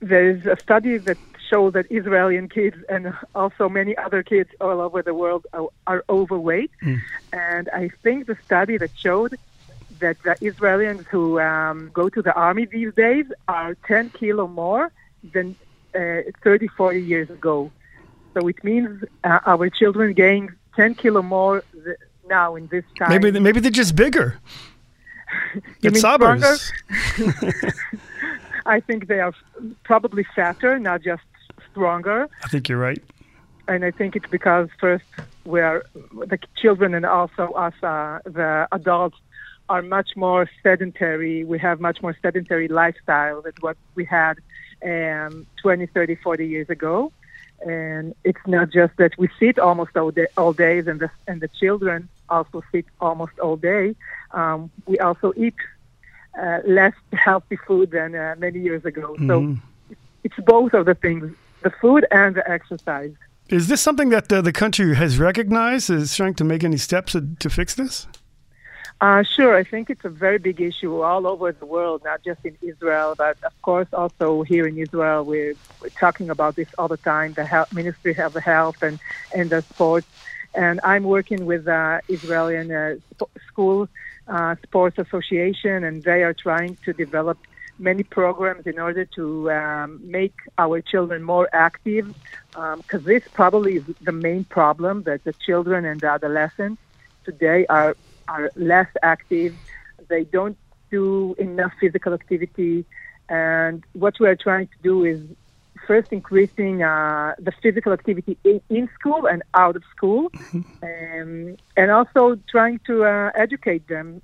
There's a study that shows that Israeli kids and also many other kids all over the world are, are overweight. Mm. And I think the study that showed that the Israelis who um, go to the army these days are 10 kilo more than uh, 30, 40 years ago. So it means uh, our children gain 10 kilo more th- now in this time. Maybe maybe they're just bigger. Mean suburbs. I think they are probably fatter, not just stronger. I think you're right. and I think it's because first we're the children and also us, uh, the adults, are much more sedentary. We have much more sedentary lifestyle than what we had um, 20, 30, 40 years ago. And it's not just that we sit almost all day, all days, and the and the children also sit almost all day. Um, we also eat uh, less healthy food than uh, many years ago. So it's both of the things: the food and the exercise. Is this something that uh, the country has recognized? Is trying to make any steps to, to fix this? Uh, sure, I think it's a very big issue all over the world, not just in Israel, but of course also here in Israel. We're, we're talking about this all the time, the health, Ministry of Health and, and the sports. And I'm working with the Israeli uh, sp- School uh, Sports Association, and they are trying to develop many programs in order to um, make our children more active, because this probably is the main problem that the children and the adolescents today are are less active. They don't do enough physical activity, and what we are trying to do is first increasing uh, the physical activity in, in school and out of school, um, and also trying to uh, educate them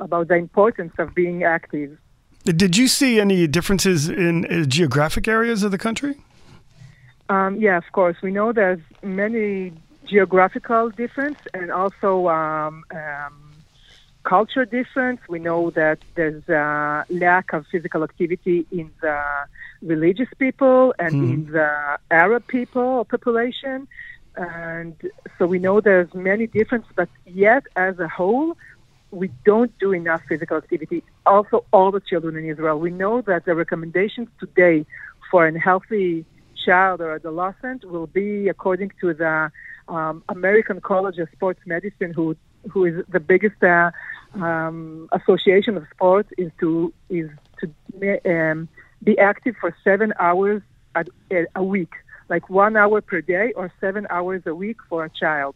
about the importance of being active. Did you see any differences in uh, geographic areas of the country? Um, yeah, of course. We know there's many geographical difference and also um, um, culture difference. We know that there's a lack of physical activity in the religious people and in the Arab people population. And so we know there's many differences, but yet as a whole, we don't do enough physical activity. Also, all the children in Israel. We know that the recommendations today for a healthy child or adolescent will be according to the um, American College of Sports Medicine, who who is the biggest uh, um, association of sports, is to is to um, be active for seven hours a, a week, like one hour per day or seven hours a week for a child.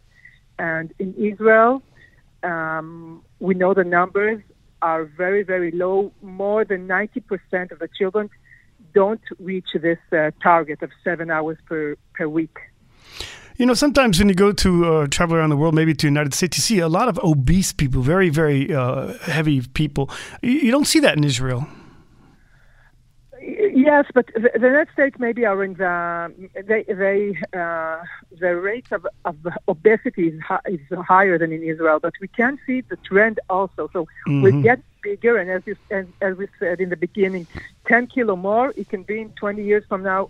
And in Israel, um, we know the numbers are very, very low. More than 90% of the children don't reach this uh, target of seven hours per, per week. You know, sometimes when you go to uh, travel around the world, maybe to the United States, you see a lot of obese people, very, very uh, heavy people. You, you don't see that in Israel. Yes, but the, the United States maybe are in the they they uh, the rate of, of obesity is, hi, is higher than in Israel, but we can see the trend also. So we get bigger, and as you as, as we said in the beginning, 10 kilo more, it can be in 20 years from now.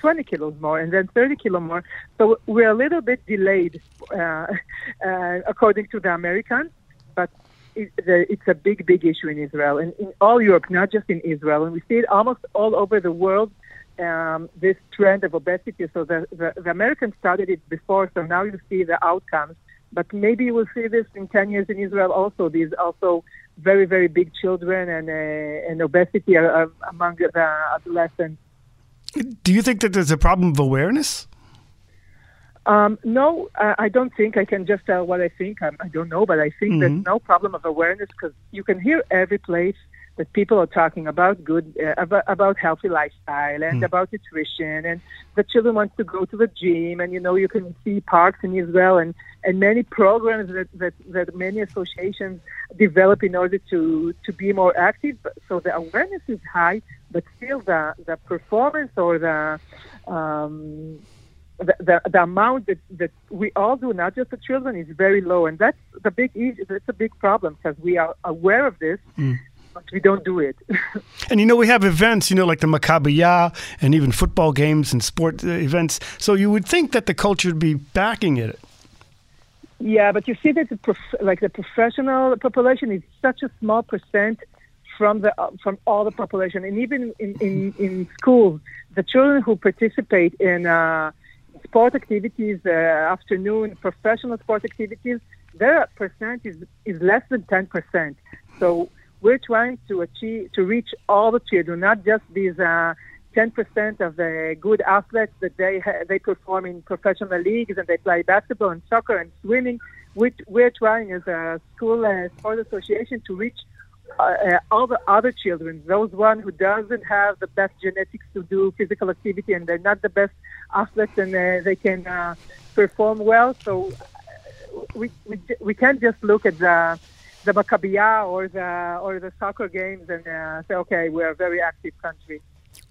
20 kilos more and then 30 kilo more. So we're a little bit delayed, uh, uh, according to the Americans, but it, the, it's a big, big issue in Israel and in all Europe, not just in Israel. And we see it almost all over the world, um, this trend of obesity. So the, the, the Americans started it before, so now you see the outcomes. But maybe you will see this in 10 years in Israel also. These also very, very big children and, uh, and obesity among the adolescents. Do you think that there's a problem of awareness? Um, no, I don't think I can just tell what I think. I, I don't know, but I think there's no problem of awareness because you can hear every place that people are talking about good, uh, about, about healthy lifestyle and about nutrition, and the children want to go to the gym, and you know you can see parks in Israel and and many programs that that, that many associations develop in order to to be more active. So the awareness is high, but still the the performance or the um, the, the, the amount that, that we all do, not just the children, is very low, and that's the big. That's a big problem because we are aware of this, but we don't do it. And you know, we have events, you know, like the Maccabiah and even football games and sport uh, events. So you would think that the culture would be backing it. yeah, but you see that the prof- like the professional population is such a small percent from the uh, from all the population, and even in, in, in schools, the children who participate in uh, sport activities, uh, afternoon professional sport activities, their percent is, is less than 10%. So we're trying to achieve, to reach all the children, not just these uh, 10% of the good athletes that they, they perform in professional leagues and they play basketball and soccer and swimming. We're, we're trying as a school uh, sport association to reach uh, uh, all the other children, those one who doesn't have the best genetics to do physical activity and they're not the best athletes and uh, they can uh, perform well. So uh, we, we we can't just look at the the Maccabiah or the or the soccer games and uh, say, okay, we're a very active country.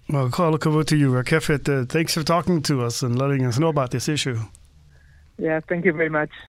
Well, call to you, Rakefet. Uh, thanks for talking to us and letting us know about this issue. Yeah, thank you very much.